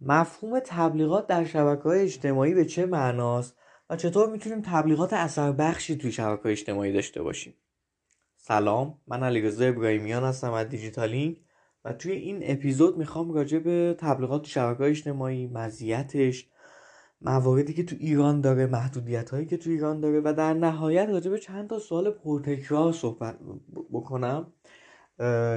مفهوم تبلیغات در شبکه های اجتماعی به چه معناست و چطور می‌تونیم تبلیغات اثر بخشی توی شبکه های اجتماعی داشته باشیم؟ سلام من علیرضا ابراهیمیان هستم از دیجیتالینگ و توی این اپیزود می‌خوام راجع به تبلیغات تو شبکه اجتماعی مزیتش مواردی که تو ایران داره محدودیت هایی که تو ایران داره و در نهایت راجع به چند تا سوال پرتکرار صحبت بکنم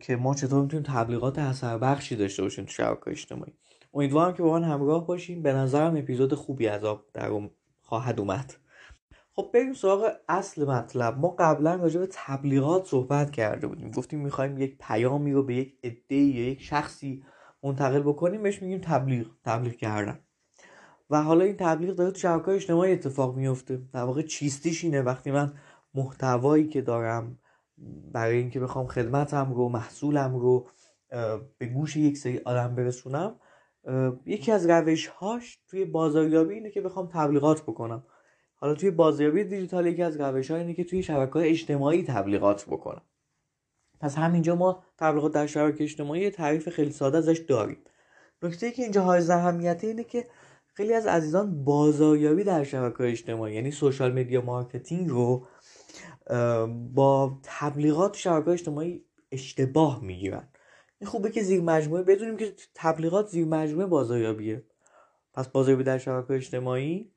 که ما چطور می‌تونیم تبلیغات اثر بخشی داشته باشیم تو شبکه اجتماعی. امیدوارم که با من همراه باشیم به نظرم اپیزود خوبی از آب در خواهد اومد. خب بریم سراغ اصل مطلب. ما قبلا راجع به تبلیغات صحبت کرده بودیم. گفتیم می‌خوایم یک پیامی رو به یک عده یا یک شخصی منتقل بکنیم. بهش میگیم تبلیغ تبلیغ کردن. و حالا این تبلیغ داره تو شبکه اجتماعی اتفاق میفته در واقع چیستیش اینه؟ وقتی من محتوایی که دارم برای اینکه بخوام خدمتم رو محصولم رو به گوش یک سری آدم برسونم یکی از روش هاش توی بازاریابی اینه که بخوام تبلیغات بکنم. حالا توی بازاریابی دیجیتال یکی از روش ها اینه که توی شبکه های اجتماعی تبلیغات بکنم. پس همینجا ما تبلیغات در شبکه اجتماعی تعریف خیلی ساده ازش داریم. نکته که اینجا حائز اهمیته اینه که خیلی از عزیزان بازاریابی در شبکه اجتماعی یعنی social media marketing رو با تبلیغات شبکه اجتماعی اشتباه می‌گیرن. این خوبه که زیر مجموعه بدونیم که تبلیغات زیر مجموعه بازاریابیه. پس بازاریابی در شبکه اجتماعی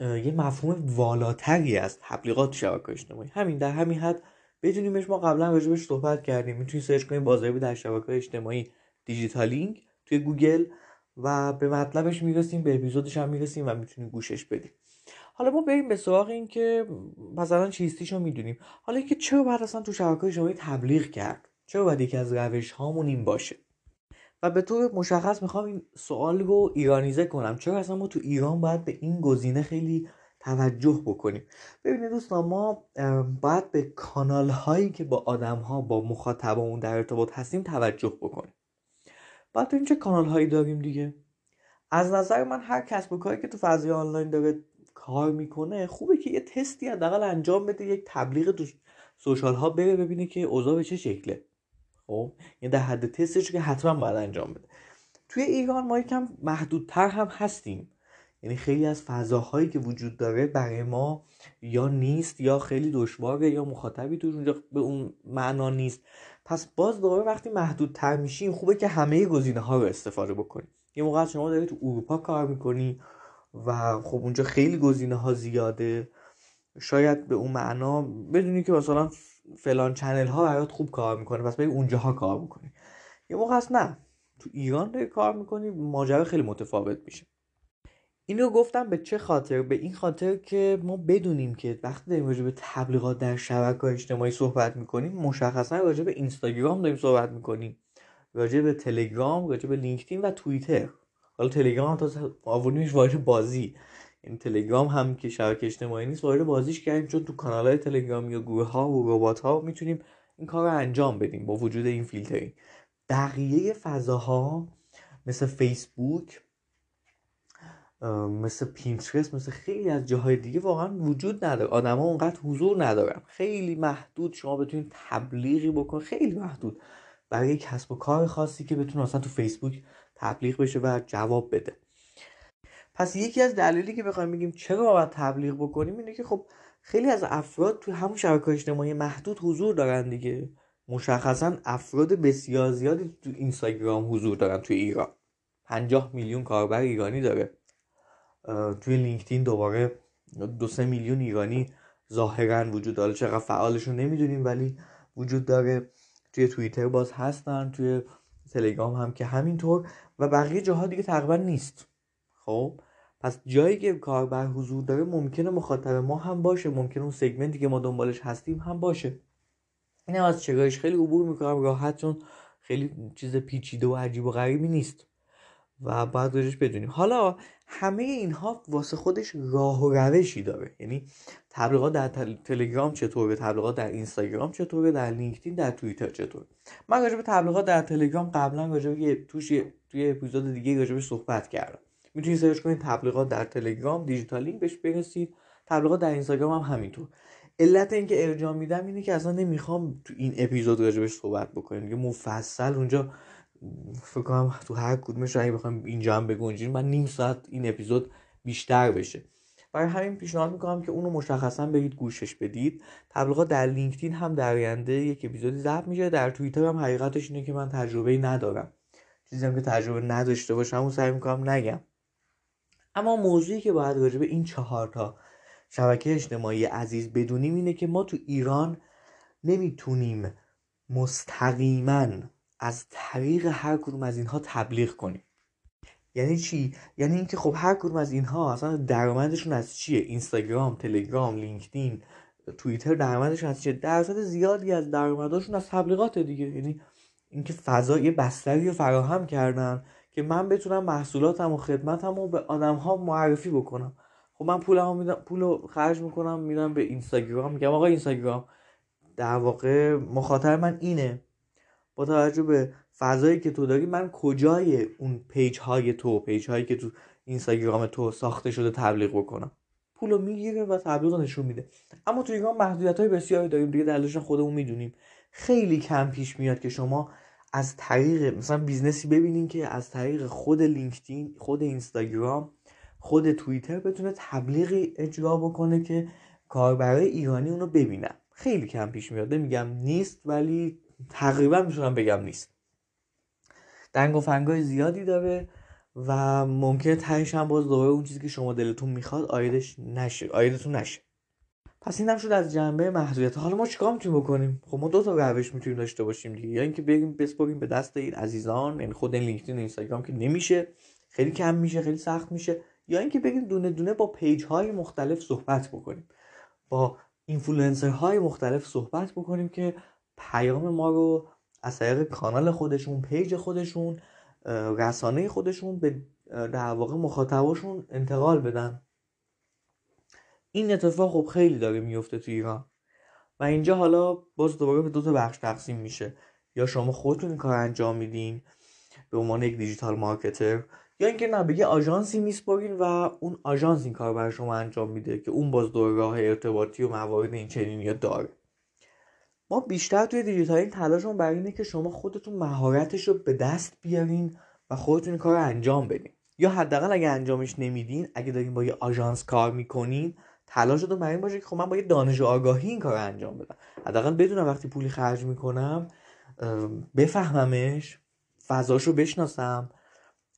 یه مفهوم والاتری از تبلیغات شبکه اجتماعی. همین در همین حد بدونیمش ما قبلا راجبش صحبت کردیم. می‌تونید search کنید بازاریابی در شبکه اجتماعی دیجیتالینگ توی گوگل و به مطلبش می‌رسیم به اپیزودش هم می‌رسیم و می‌تونیم گوشش بدیم حالا ما بریم به سراغ این که مثلا چیستیشو می‌دونیم. حالا اینکه چرا باید اصلا تو شبکه اجتماعی تبلیغ کرد؟ چرا باید یکی از روش هامون این باشه؟ و به طور مشخص می‌خوام این سوال رو ایرانیزه کنم. چرا اصلا ما تو ایران باید به این گزینه خیلی توجه بکنیم؟ ببینید دوستان ما باید به کانال هایی که با آدم ها با مخاطبمون در ارتباط هستیم توجه بکنیم. باید ببینیم چه کانال هایی داریم دیگه. از نظر من هر کسب و کاری که تو فضای آنلاین داره کار می‌کنه خوبه که یه تستی حداقل انجام بده یک تبلیغ تو سوشال ها بره ببینه که اوضاع به چه شکله. خب؟ یعنی در حد تستش که حتما باید انجام بده. توی ایران ما یکم محدودتر هم هستیم. یعنی خیلی از فضاهایی که وجود داره برای ما یا نیست یا خیلی دشواره یا مخاطبی توش اونجا به اون معنا نیست. پس باز دوباره وقتی محدودتر میشیم خوبه که همه گزینه ها رو استفاده بکنیم. یه موقع شما دارید تو اروپا کار می‌کنی و خب اونجا خیلی گزینه ها زیاده. شاید به اون معنا بدونی که مثلا فلان چنل ها برات خوب کار می‌کنه پس بری اونجاها کار می‌کنی. یه موقع هست نه. تو ایران داری کار می‌کنی ماجرا خیلی متفاوت میشه. اینو گفتم به چه خاطر؟ به این خاطر که ما بدونیم که وقتی داریم راجع به تبلیغات در شبکه اجتماعی صحبت می‌کنیم مشخصا راجع به اینستاگرام داریم صحبت می‌کنیم. راجع به تلگرام راجع به لینکدین و توییتر. حالا تلگرام تا آوردیمش وارد بازی. این تلگرام هم که شبکه اجتماعی نیست وارد بازیش کردیم. چون تو کانال های تلگرام یا گروه ها و ربات ها می‌تونیم این کار رو انجام بدیم با وجود این فیلترینگ. بقیه فضاها مثل فیسبوک مثل پینترست مثل خیلی از جاهای دیگه واقعا وجود نداره. آدما اونقدر حضور ندارن. خیلی محدود شما بتونید تبلیغی بکن. خیلی محدود. برای کسب و کار خاصی که بتونه اصلا تو فیسبوک تبلیغ بشه و جواب بده. پس یکی از دلایلی که بخوایم بگیم چرا باید تبلیغ بکنیم اینه که خب خیلی از افراد تو همون شبکه اجتماعی محدود حضور دارن دیگه. مشخصا افراد بسیار زیادی تو اینستاگرام حضور دارن توی ایران. 50 میلیون کاربر ایرانی داره. توی لینکدین دوباره دو سه میلیون ایرانی ظاهرا وجود داره. چقدر فعالشون نمی‌دونیم ولی وجود داره. توی توییتر باز هستن توی تلگرام هم که همینطور. و بقیه جاها دیگه تقریبا نیست. خب؟ پس جایی که کاربر حضور داره ممکنه مخاطب ما هم باشه ممکنه اون سگمنتی که ما دنبالش هستیم هم باشه. این از چگاهش خیلی عبور می‌کنم راحت چون خیلی چیز پیچیده و عجیب و غریبی نیست. و باید روش بدونیم. حالا همه اینها واسه خودش راه و روشی داره. یعنی تبلیغات در تلگرام چطوره تبلیغات در اینستاگرام چطوره در لینکدین در توییتر چطوره. من راجع به تبلیغات در تلگرام قبلا راجع به توش توی اپیزود دیگه راجع صحبت کردم. می‌تونید search کنید تبلیغات در تلگرام دیجیتالینگ بهش برسید. تبلیغات در اینستاگرام هم همینطور. علت اینکه ارجاع میدم اینه که اصلا نمی‌خوام تو این اپیزود راجبش صحبت بکنیم. دیگه مفصل اونجا فکر کنم تو هر کدومش اگه بخوام اینجا هم بگنجیم من نیم ساعت این اپیزود بیشتر بشه. برای همین پیشنهاد می‌کنم که اونو مشخصا برید گوشش بدید. تبلیغات در لینکدین هم در آینده یک اپیزودی ضبط میشه. در توییتر هم حقیقتش اینه که من تجربه ندارم. چیزی هم که تجربه نداشته باشم اون سعی می‌کنم نگم. اما موضوعی که باید راجع به این چهار تا شبکه اجتماعی عزیز بدونیم اینه که ما تو ایران نمی‌تونیم مستقیما از طریق هر کدوم از اینها تبلیغ کنیم. یعنی چی؟ یعنی اینکه خب هر کدوم از اینها اصلا درآمدشون از چیه؟ اینستاگرام تلگرام لینکدین توییتر درآمدشون از چیه؟ درصد زیادی از درآمدشون از تبلیغات دیگه. یعنی اینکه فضا یه بستری رو فراهم کردن که من بتونم محصولاتم و خدمتم رو به آدم ها معرفی بکنم. خب من پولمو میدم پولو خرج می‌کنم میدم به اینستاگرام میگم آقا اینستاگرام. در واقع مخاطب من اینه. با توجه به فضایی که تو داری من کجای اون page های تو page هایی که تو اینستاگرام تو ساخته شده تبلیغ بکنم؟ پولو می‌گیره و تبلیغ نشون میده. اما تو ایران محدودیت های بسیاری داریم. دیگه دلیلش خودمون می‌دونیم. خیلی کم پیش میاد که شما از طریق مثلا business ی ببینین که از طریق خود لینکدین خود اینستاگرام خود توییتر بتونه تبلیغی اجرا بکنه که کاربرای ایرانی اونو ببینن. خیلی کم پیش میاد. نمیگم نیست ولی تقریبا می‌تونم بگم نیست. دنگ و فنگای زیادی داره و ممکنه تهش هم باز دوباره اون چیزی که شما دلتون می‌خواد آیدش نشه. آیدتون نشه. پس این هم شد از جنبه محدودیت. حالا ما چیکار می‌تونیم بکنیم؟ خب ما دو تا روش می‌تونیم داشته باشیم دیگه. یا اینکه بریم بسپریم به دست این عزیزان یعنی خود این لینکدین اینستاگرام که نمیشه خیلی کم میشه خیلی سخت میشه. یا اینکه بگیم دونه دونه با page های مختلف صحبت بکنیم. با اینفلوئنسر های مختلف صحبت بکنیم که پیام ما رو از طریق کانال خودشون page خودشون رسانه خودشون به در واقع مخاطباشون انتقال بدن. این اتفاق خب خیلی داره میفته تو ایران. و اینجا حالا باز دوباره به دو تا بخش تقسیم میشه. یا شما خودتون کار انجام میدین به عنوان یک digital marketer یا اینکه نه به یه آژانسی میسپارین و اون آژانس این کار برای شما انجام میده که اون باز دور راه ارتباطی و موارد این چنینی داره. ما بیشتر توی دیجیتالین تلاشمون بر اینه که شما خودتون مهارتش رو به دست بیارین و خودتون این کار رو انجام بدین. یا حداقل اگه انجامش نمیدین اگه دارین با یه آژانس کار می‌کنین تلاشتون بر این باشه که خب من با یه دانش آگاهی این کار رو انجام بدم. حداقل بدونم وقتی پولی خرج می‌کنم بفهممش فضاش رو بشناسم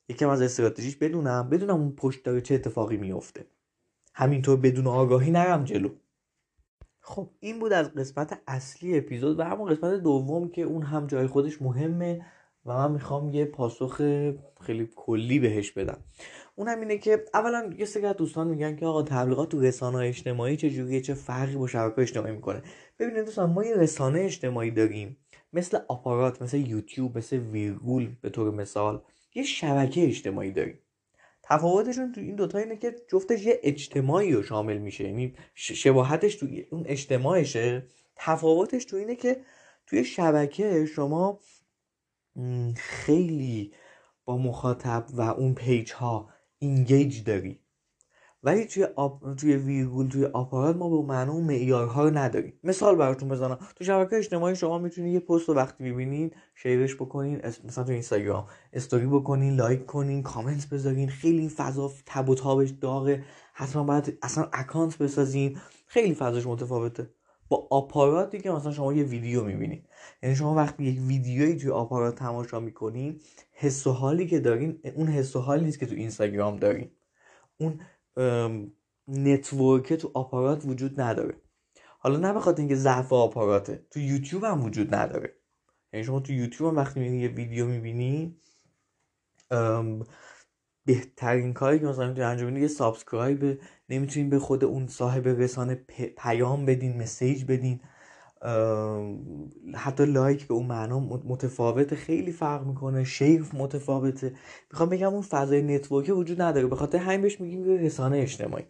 یکم از استراتژیش بدونم بدونم اون پشت داره چه اتفاقی میفته همینطور بدون آگاهی نرم جلو. خب این بود از قسمت اصلی اپیزود و همون قسمت دوم که اون هم جای خودش مهمه. و من می‌خوام یه پاسخ خیلی کلی بهش بدم. اون هم اینه که اولا یه سری دوستان میگن که آقا تبلیغات تو رسانه اجتماعی چه جوریه چه فرقی با شبکه اجتماعی می‌کنه. ببینید دوستان ما یه رسانه اجتماعی داریم مثل آپارات مثل یوتیوب مثل ویرگول به طور مثال یه شبکه اجتماعی داریم. تفاوتشون تو این دوتا اینه که جفتش یه اجتماعی رو شامل میشه یعنی شباهتش تو اون اجتماعشه. تفاوتش تو اینه که توی شبکه شما خیلی با مخاطب و اون page ها engage داری. ولی توی آب... توی ویرگول توی آپارات ما به معنا اون معیارها رو نداریم. مثال براتون بزنم. تو شبکه اجتماعی شما می‌تونید یه پست رو وقتی می‌بینید شیرش بکنین مثلا تو اینستاگرام استوری بکنین like کنین کامنت بذارین خیلی فضا تب و تابش داغه. حتما باید اصلا account بسازین. خیلی فضاش متفاوته. با آپاراتی که مثلا شما یه ویدیو می‌بینید یعنی شما وقتی یک ویدیویی توی آپارات تماشا می‌کنین حس و حالی که دارین اون حس و حالی نیست که تو اینستاگرام دارین. اون network تو آپارات وجود نداره. حالا نه بخاطر اینکه ضعف آپاراته تو یوتیوب هم وجود نداره. یعنی شما تو یوتیوب هم وقتی می‌بینی یه ویدیو می‌بینی بهترین کاری که مثلا می‌تونی انجام یه subscribe نمی‌تونین به خود اون صاحب رسانه پیام بدین message بدین. حتی like به اون معنا متفاوته خیلی فرق می‌کنه share متفاوته. می‌خوام بگم اون فضای network ی وجود نداره. به خاطر همین بهش میگیم رسانه اجتماعی.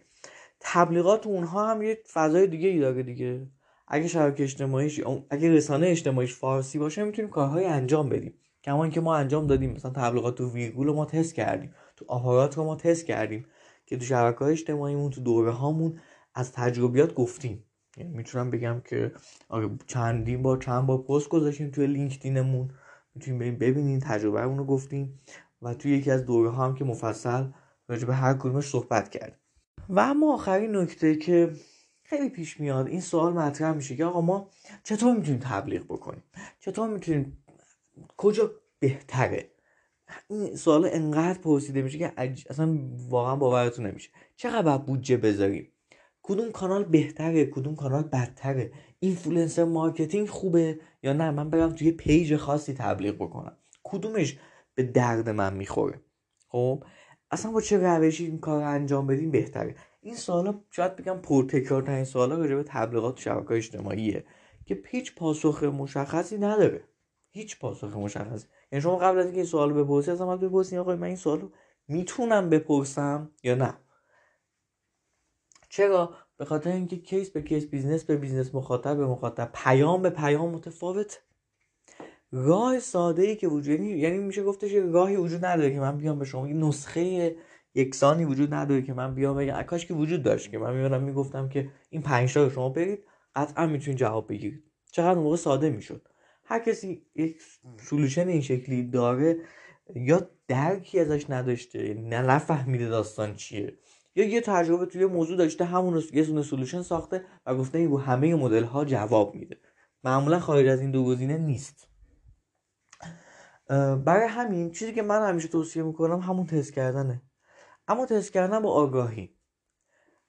تبلیغات اونها هم یه فضای دیگه ای داره دیگه. اگه شبکه اجتماعیش اگه رسانه اجتماعیش فارسی باشه می‌تونیم کارهای انجام بدیم. کما که ما انجام دادیم مثلا تبلیغات تو ویرگول ما تست کردیم. تو آپارات رو ما تست کردیم. که تو شبکه اجتماعیمون تو دوره هامون از تجربیات گفتیم. یعنی می‌تونم بگم که آره چندین بار چند بار پست گذاشتیم توی لینکدینمون. می‌تونین بریم ببینین تجربه رو گفتیم و توی یکی از دوره ها هم که مفصل راجع به هر کدومش صحبت کرد و اما آخرین نکته که خیلی پیش میاد این سوال مطرح میشه که آقا ما چطور می‌تونیم تبلیغ بکنیم؟ چطور می‌تونیم کجا بهتره؟ این سوال انقدر پرسیده میشه که اصلا واقعا باورتون نمیشه. چقدر بودجه بذاریم؟ کدوم کانال بهتره؟ کدوم کانال بدتره؟ influencer marketing خوبه یا نه؟ من برم توی پیج خاصی تبلیغ بکنم. کدومش به درد من می‌خوره؟ خب؟ اصلا با چه روشی این کار رو انجام بدیم بهتره. این سوالا شاید بگم پرتکرارترین سوالا راجع به تبلیغات شبکه اجتماعیه که هیچ پاسخ مشخصی نداره. هیچ پاسخ مشخصی. یعنی شما قبل از اینکه این سوال بپرسی از من بپرسین آقا من این سوالو می‌تونم بپرسم یا نه؟ چرا؟ به خاطر اینکه case به case business به business مخاطب به مخاطب پیام به پیام متفاوت. راه ساده ای که وجود یعنی, یعنی میشه گفتش راهی وجود نداره که من بیام به شما این نسخه یکسانی وجود نداره که من بیام بگم کاش که وجود داشت که من میومدم می‌گفتم که این پنج تا شما برید قطعا می‌تونید جواب بگیرید. چقدر موقع ساده می‌شد. هر کسی یک solution این شکلی داره یا درکی ازش نداشته نه نفهمیده داستان چیه یا یه تجربه توی موضوع داشته همون یه دونه solution ساخته و گفته این رو همه مدل ها جواب میده. معمولا خارج از این دو گزینه نیست. برای همین چیزی که من همیشه توصیه می‌کنم همون تست کردنه. اما تست کردن با آگاهی.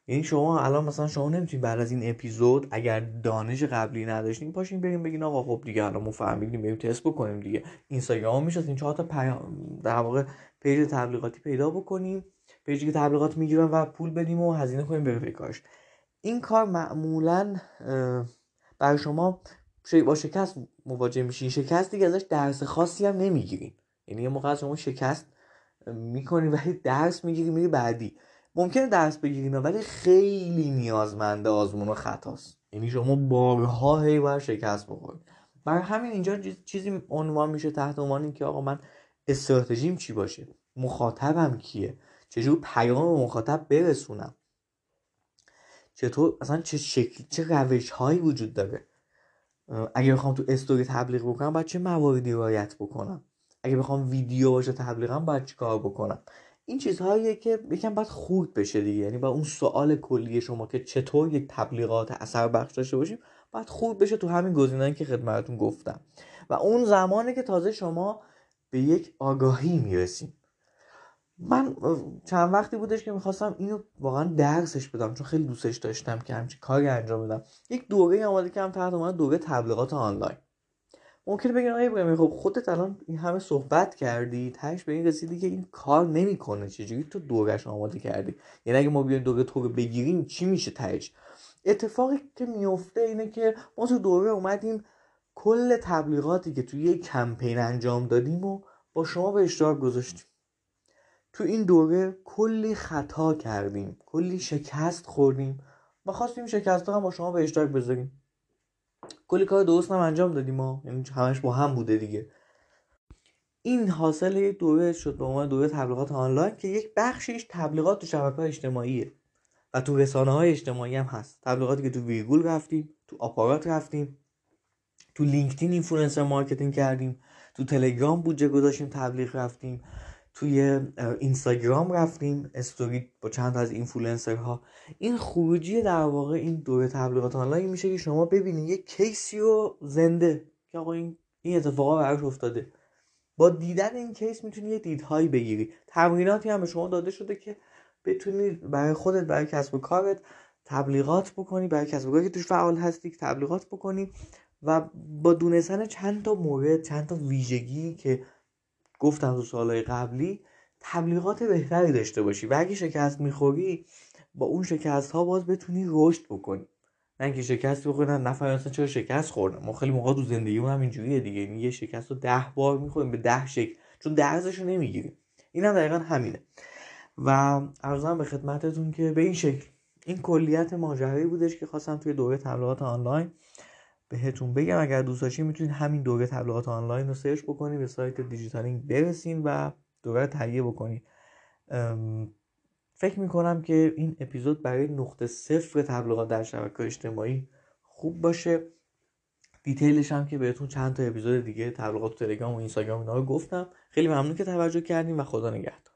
یعنی شما الان مثلا شما نمی‌تونید بعد از این اپیزود اگر دانش قبلی نداشتین پاشین بریم بگین آقا خب دیگه الان ما فهمیدیم بریم تست بکنیم دیگه. اینستاگرام میشه این چهار تا پیام در واقع پیج تبلیغاتی پیدا بکنیم پیجی که تبلیغات می‌گیرن و پول بدیم و هزینه کنیم بره کارش این کار معمولا برای شما با شکست مواجه میشین. شکست دیگه ازش درس خاصی هم نمی‌گیرین. یعنی یه موقع شما شکست می‌کنی ولی درس می‌گیری میری بعدی. ممکنه درس بگیرین ولی خیلی نیازمنده آزمون و خطاست. یعنی شما بارها هی باید شکست بخورید. برای همین اینجا چیزی عنوان میشه تحت عنوان که آقا من استراتژیم چی باشه؟ مخاطبم کیه؟ چجور پیام مخاطب برسونم؟ چطور اصلا چه شکل چه روش هایی وجود داره؟ اگه بخوام تو استوری تبلیغ بکنم باید چه مواردی رعایت بکنم؟ اگه بخوام ویدیو باشه تبلیغم باید چی کار بکنم؟ این چیزهاییه که یکم باید خورد بشه دیگه. یعنی با اون سوال کلی شما که چطور یک تبلیغات اثر بخش داشته باشیم باید خورد بشه تو همین گزینه‌ای که خدمتتون گفتم. و اون زمانه که تازه شما به یک آگاهی می‌رسیم. من چند وقتی بودش که می‌خواستم اینو واقعا درسش بدم چون خیلی دوستش داشتم که همچین کاری انجام بدم. یک دوره آماده کردم تحت عنوان دوره تبلیغات آنلاین. ممکنه بگن آقا ابراهیمی خب خودت الان این همه صحبت کردی تهش به این رسیدی که این کار نمی‌کنه. چجوری تو دورش آماده کردی؟ یعنی اگه ما بیایم دوره تو رو بگیریم چی میشه تهش؟ اتفاقی که میفته اینه که ما تو دوره اومدیم کل تبلیغاتی که توی یک کمپین انجام دادیم و با شما به اشتراک گذاشتیم. تو این دوره کلی خطا کردیم کلی شکست خوردیم. و خواستیم شکست هم با شما به اشتراک بذاریم. کلی کار درست هم انجام دادیم ما یعنی همش با هم بوده دیگه. این حاصل یک دوره شد به عنوان دوره تبلیغات آنلاین که یک بخشیش تبلیغات تو شبکه اجتماعیه و تو رسانه های اجتماعی هم هست. تبلیغاتی که تو ویرگول رفتیم تو آپارات رفتیم تو لینکدین influencer marketing کردیم تو تلگرام بودجه گذاشتیم تبلیغ رفتیم. توی اینستاگرام رفتیم استوری با چند از اینفلوئنسرها. این خروجی در واقع این دوره تبلیغات آنلاین میشه که شما ببینید یه case ی رو زنده که آقا این این اتفاقا براش افتاده. با دیدن این case می‌تونی یه دیدهایی بگیری. تمریناتی هم به شما داده شده که بتونی برای خودت برای کسب و کارت تبلیغات بکنی برای کسب و کاری که توش فعال هستی تبلیغات بکنی و با دونستن چند تا مورد چند تا ویژگی که گفتم تو سالهای قبلی تبلیغات بهتری داشته باشی و اگه شکست می‌خوری با اون شکست ها باز بتونی رشد بکنی. نه اینکه شکست بخوری نفر اصلا چرا شکست خوردم ما خیلی موقع تو زندگی هم اینجوریه دیگه. یعنی یه شکست رو ده بار می‌خوریم به ده شکل چون درزش رو نمی‌گیریم. این هم دقیقا همینه. و عرضم به خدمتتون که به این شکل این کلیت ماجرایی بودش که خواستم توی دوره تبلیغات آنلاین بهتون بگم اگر دوست داشتین می‌تونید همین دوره تبلیغات آنلاین رو search بکنید به سایت دیجیتالینگ برسین و دوره رو تهیه بکنید فکر می‌کنم که این اپیزود برای نقطه صفر تبلیغات در شبکه اجتماعی خوب باشه. detail ش هم که بهتون چند تا اپیزود دیگه تبلیغات تلگرام و اینستاگرام اینا رو گفتم. خیلی ممنون که توجه کردیم و خدا نگهدار.